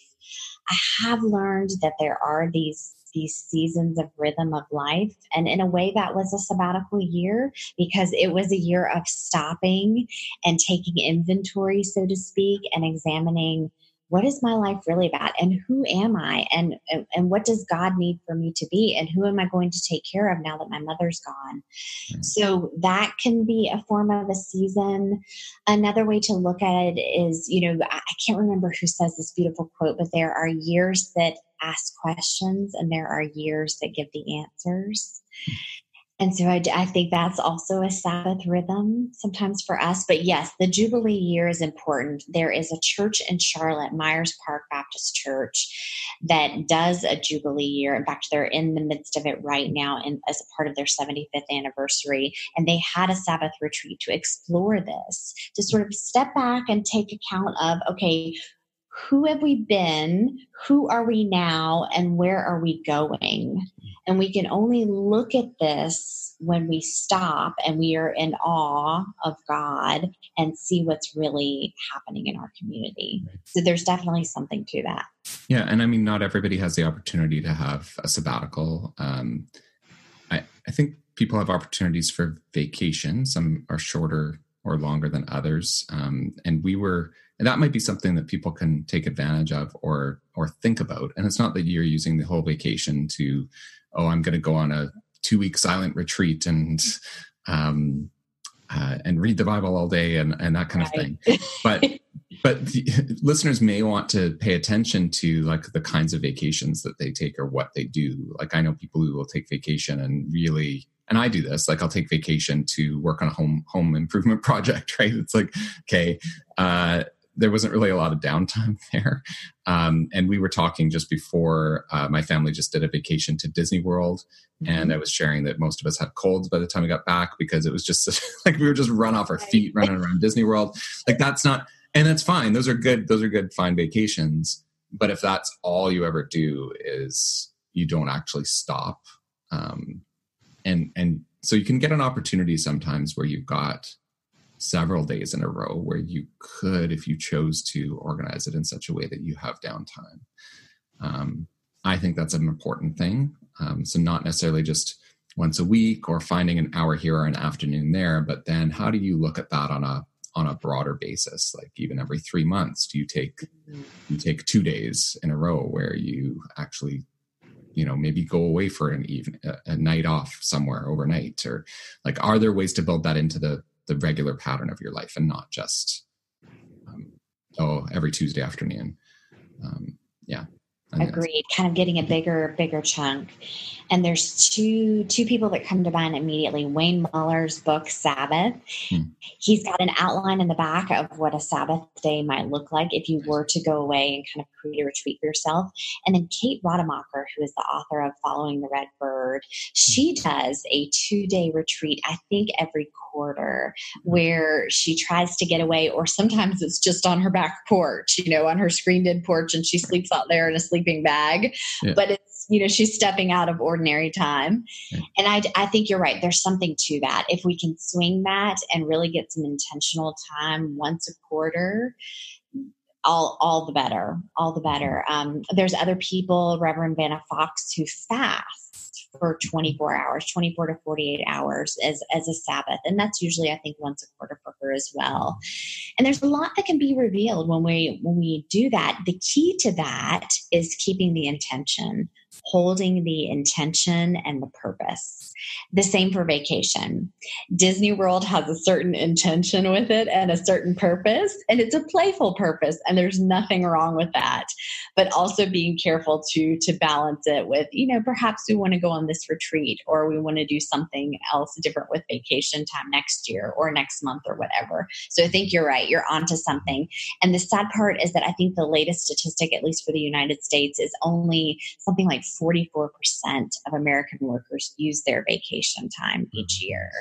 I have learned that there are these these seasons of rhythm of life. And in a way, that was a sabbatical year because it was a year of stopping and taking inventory, so to speak, and examining what is my life really about? And who am i? And, and, and what does god need for me to be? And who am i going to take care of now that my mother's gone? Mm-hmm. so that can be a form of a season. Another way to look at it is you know i can't remember who says this beautiful quote but there are years that ask questions and there are years that give the answers and so I, I, think that's also a Sabbath rhythm sometimes for us. But yes, the Jubilee year is important. There is a church in Charlotte, Myers Park Baptist Church, that does a Jubilee year. In fact, they're in the midst of it right now in, as a part of their 75th anniversary. And they had a Sabbath retreat to explore this, to sort of step back and take account of, okay, who have we been? Who are we now? And where are we going? And we can only look at this when we stop and we are in awe of God and see what's really happening in our community. So there's definitely something to that. Yeah. And I mean, not everybody has the opportunity to have a sabbatical. Um, I, I think people have opportunities for vacation, some are shorter or longer than others. Um, and we were, and that might be something that people can take advantage of or or think about and it's not that you're using the whole vacation to oh i'm going to go on a two week silent retreat and um uh, and read the bible all day and and that kind right. of thing but but the, listeners may want to pay attention to like the kinds of vacations that they take or what they do like i know people who will take vacation and really and I do this. Like I'll take vacation to work on a home home improvement project, right? It's like, okay, uh, there wasn't really a lot of downtime there. Um, and we were talking just before uh, my family just did a vacation to Disney World. Mm-hmm. And I was sharing that most of us had colds by the time we got back because it was just like we were just run off our feet running around Disney World. Like that's not, and that's fine. Those are good. Those are good, fine vacations. But if that's all you ever do is you don't actually stop. Um, and, and so you can get an opportunity sometimes where you've got several days in a row where you could, if you chose to, organize it in such a way that you have downtime. Um, I think that's an important thing. Um, so, not necessarily just once a week or finding an hour here or an afternoon there, but then how do you look at that on a on a broader basis? Like even every three months, do you take mm-hmm. you take two days in a row where you actually you know maybe go away for an even a, a night off somewhere overnight or like are there ways to build that into the the regular pattern of your life and not just um, oh every tuesday afternoon. Um, yeah agreed kind of getting a bigger bigger chunk. And there's two two people that come to mind immediately wayne muller's book sabbath. Hmm. he's got an outline in the back of what a sabbath day might look like if you were to go away and kind of create a retreat for yourself. And then kate rademacher who is the author of following the red bird she hmm. does a two day retreat i think every quarter where she tries to get away or sometimes it's just on her back porch you know on her screened in porch and she sleeps out there in a sleeping bag yeah. but it's you know she's stepping out of ordinary time yeah. and I, I think you're right there's something to that if we can swing that and really get some intentional time once a quarter all all the better all the better mm-hmm. um, there's other people reverend vanna fox who fast for 24 hours 24 to 48 hours as as a sabbath. And that's usually i think once a quarter for her as well. And there's a lot that can be revealed when we when we do that. The key to that is keeping the intention holding the intention and the purpose. The same for vacation. Disney World has a certain intention with it and a certain purpose, and it's a playful purpose, and there's nothing wrong with that. But also being careful to to balance it with, you know, perhaps we want to go on this retreat or we want to do something else different with vacation time next year or next month or whatever. So I think you're right. You're onto something. And the sad part is that I think the latest statistic, at least for the United States, is only something like 44% of American workers use their vacation time each mm-hmm. year.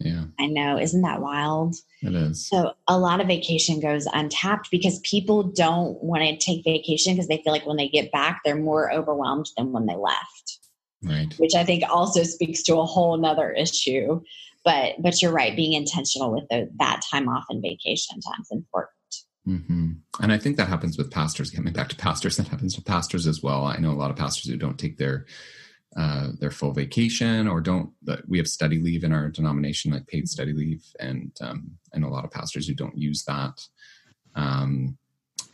Yeah. I know. Isn't that wild? It is. So a lot of vacation goes untapped because people don't want to take vacation because they feel like when they get back, they're more overwhelmed than when they left. Right. Which I think also speaks to a whole nother issue. But but you're right, being intentional with the, that time off and vacation time is important. Mm-hmm. And I think that happens with pastors. Coming back to pastors, that happens with pastors as well. I know a lot of pastors who don't take their uh, their full vacation or don't. We have study leave in our denomination, like paid study leave, and um, and a lot of pastors who don't use that. Um,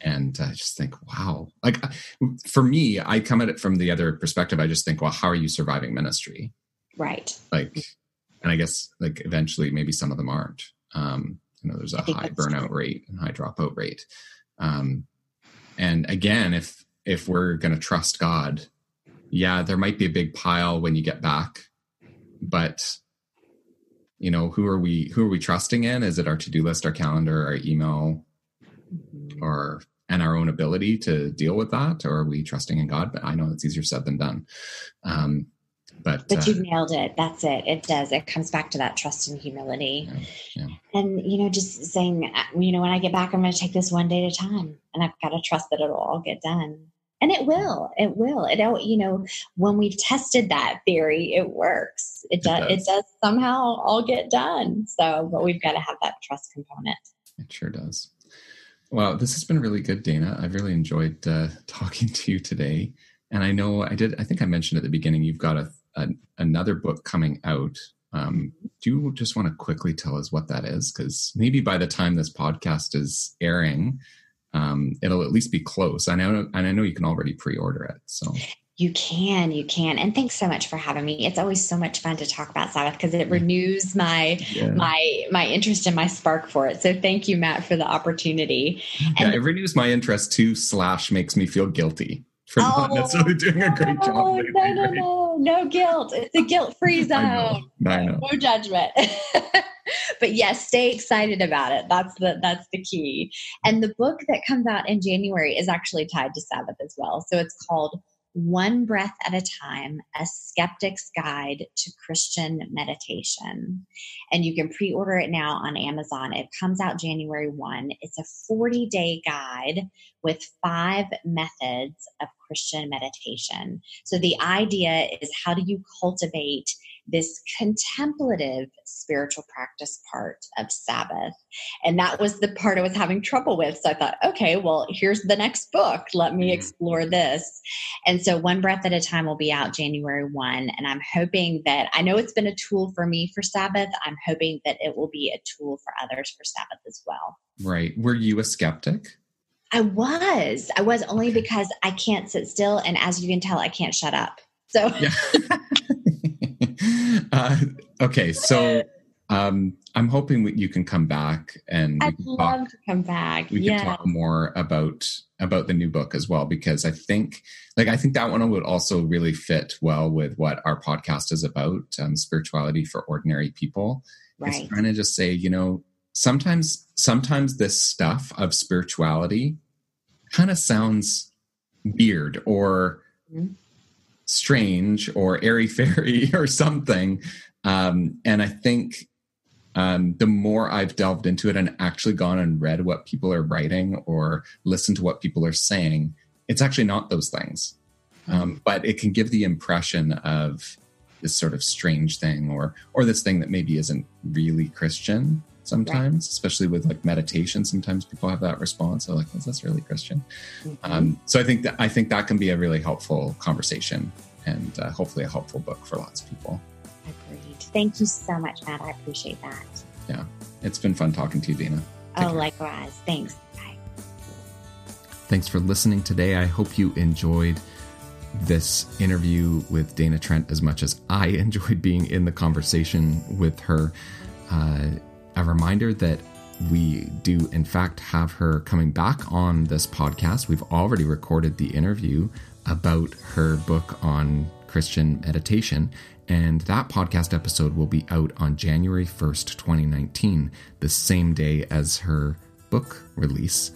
and I just think, wow, like for me, I come at it from the other perspective. I just think, well, how are you surviving ministry? Right. Like, and I guess like eventually maybe some of them aren't. Um, you know, there's a high burnout true. rate and high dropout rate. Um, and again, if if we're going to trust God, yeah, there might be a big pile when you get back, but you know, who are we who are we trusting in? Is it our to-do list, our calendar, our email, mm-hmm. or and our own ability to deal with that, or are we trusting in God? But I know it's easier said than done. Um, but but uh, you've nailed it. That's it. It does. It comes back to that trust and humility, yeah, yeah. and you know, just saying, you know, when I get back, I'm going to take this one day at a time, and I've got to trust that it'll all get done. And it will. It will. It you know when we've tested that theory, it works. It, it does, does. It does somehow all get done. So, but we've got to have that trust component. It sure does. Well, this has been really good, Dana. I've really enjoyed uh, talking to you today. And I know I did, I think I mentioned at the beginning, you've got a, a another book coming out. Um, do you just want to quickly tell us what that is? Because maybe by the time this podcast is airing, um, it'll at least be close. I know, and I know you can already pre-order it. So you can, you can. And thanks so much for having me. It's always so much fun to talk about Sabbath because it renews my yeah. my my interest and my spark for it. So thank you, Matt, for the opportunity. And yeah, it renews my interest too, slash makes me feel guilty for oh, not necessarily doing a great job. No, lately, no, no, right? no, no guilt. It's a guilt-free zone. I know. I know. No judgment. but yes, stay excited about it. That's the that's the key. And the book that comes out in January is actually tied to Sabbath as well. So it's called one Breath at a Time A Skeptic's Guide to Christian Meditation. And you can pre order it now on Amazon. It comes out January 1. It's a 40 day guide with five methods of Christian meditation. So the idea is how do you cultivate this contemplative spiritual practice part of Sabbath. And that was the part I was having trouble with. So I thought, okay, well, here's the next book. Let me mm-hmm. explore this. And so One Breath at a Time will be out January 1. And I'm hoping that I know it's been a tool for me for Sabbath. I'm hoping that it will be a tool for others for Sabbath as well. Right. Were you a skeptic? I was. I was only because I can't sit still. And as you can tell, I can't shut up. So. Yeah. uh, okay, so um, I'm hoping that you can come back and I'd love talk, to come back. We yeah. can talk more about about the new book as well because I think, like, I think that one would also really fit well with what our podcast is about: um, spirituality for ordinary people. Right. It's trying to just say, you know, sometimes sometimes this stuff of spirituality kind of sounds weird or. Mm-hmm strange or airy fairy or something. Um, and I think um, the more I've delved into it and actually gone and read what people are writing or listened to what people are saying, it's actually not those things. Um, but it can give the impression of this sort of strange thing or or this thing that maybe isn't really Christian sometimes, right. especially with like meditation. Sometimes people have that response. They're like, "Is this really Christian?" Mm-hmm. Um, so I think that I think that can be a really helpful conversation and uh, hopefully a helpful book for lots of people. Agreed. Thank you so much, Matt. I appreciate that. Yeah, it's been fun talking to you, Dina. Take oh, care. likewise. Thanks. Bye. Thanks for listening today. I hope you enjoyed this interview with Dana Trent as much as I enjoyed being in the conversation with her. Uh, a reminder that we do, in fact, have her coming back on this podcast. We've already recorded the interview about her book on Christian meditation, and that podcast episode will be out on January 1st, 2019, the same day as her book release,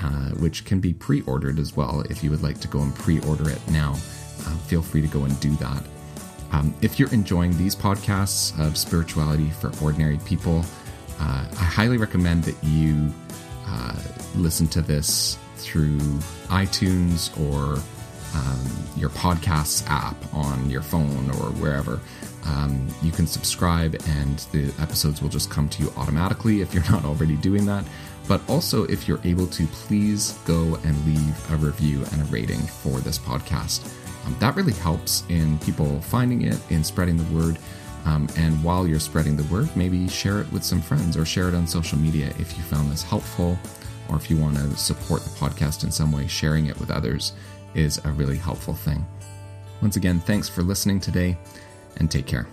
uh, which can be pre ordered as well. If you would like to go and pre order it now, uh, feel free to go and do that. Um, if you're enjoying these podcasts of spirituality for ordinary people, uh, I highly recommend that you uh, listen to this through iTunes or um, your podcasts app on your phone or wherever. Um, you can subscribe, and the episodes will just come to you automatically if you're not already doing that. But also, if you're able to, please go and leave a review and a rating for this podcast. Um, that really helps in people finding it, in spreading the word. Um, and while you're spreading the word, maybe share it with some friends or share it on social media if you found this helpful, or if you want to support the podcast in some way, sharing it with others is a really helpful thing. Once again, thanks for listening today and take care.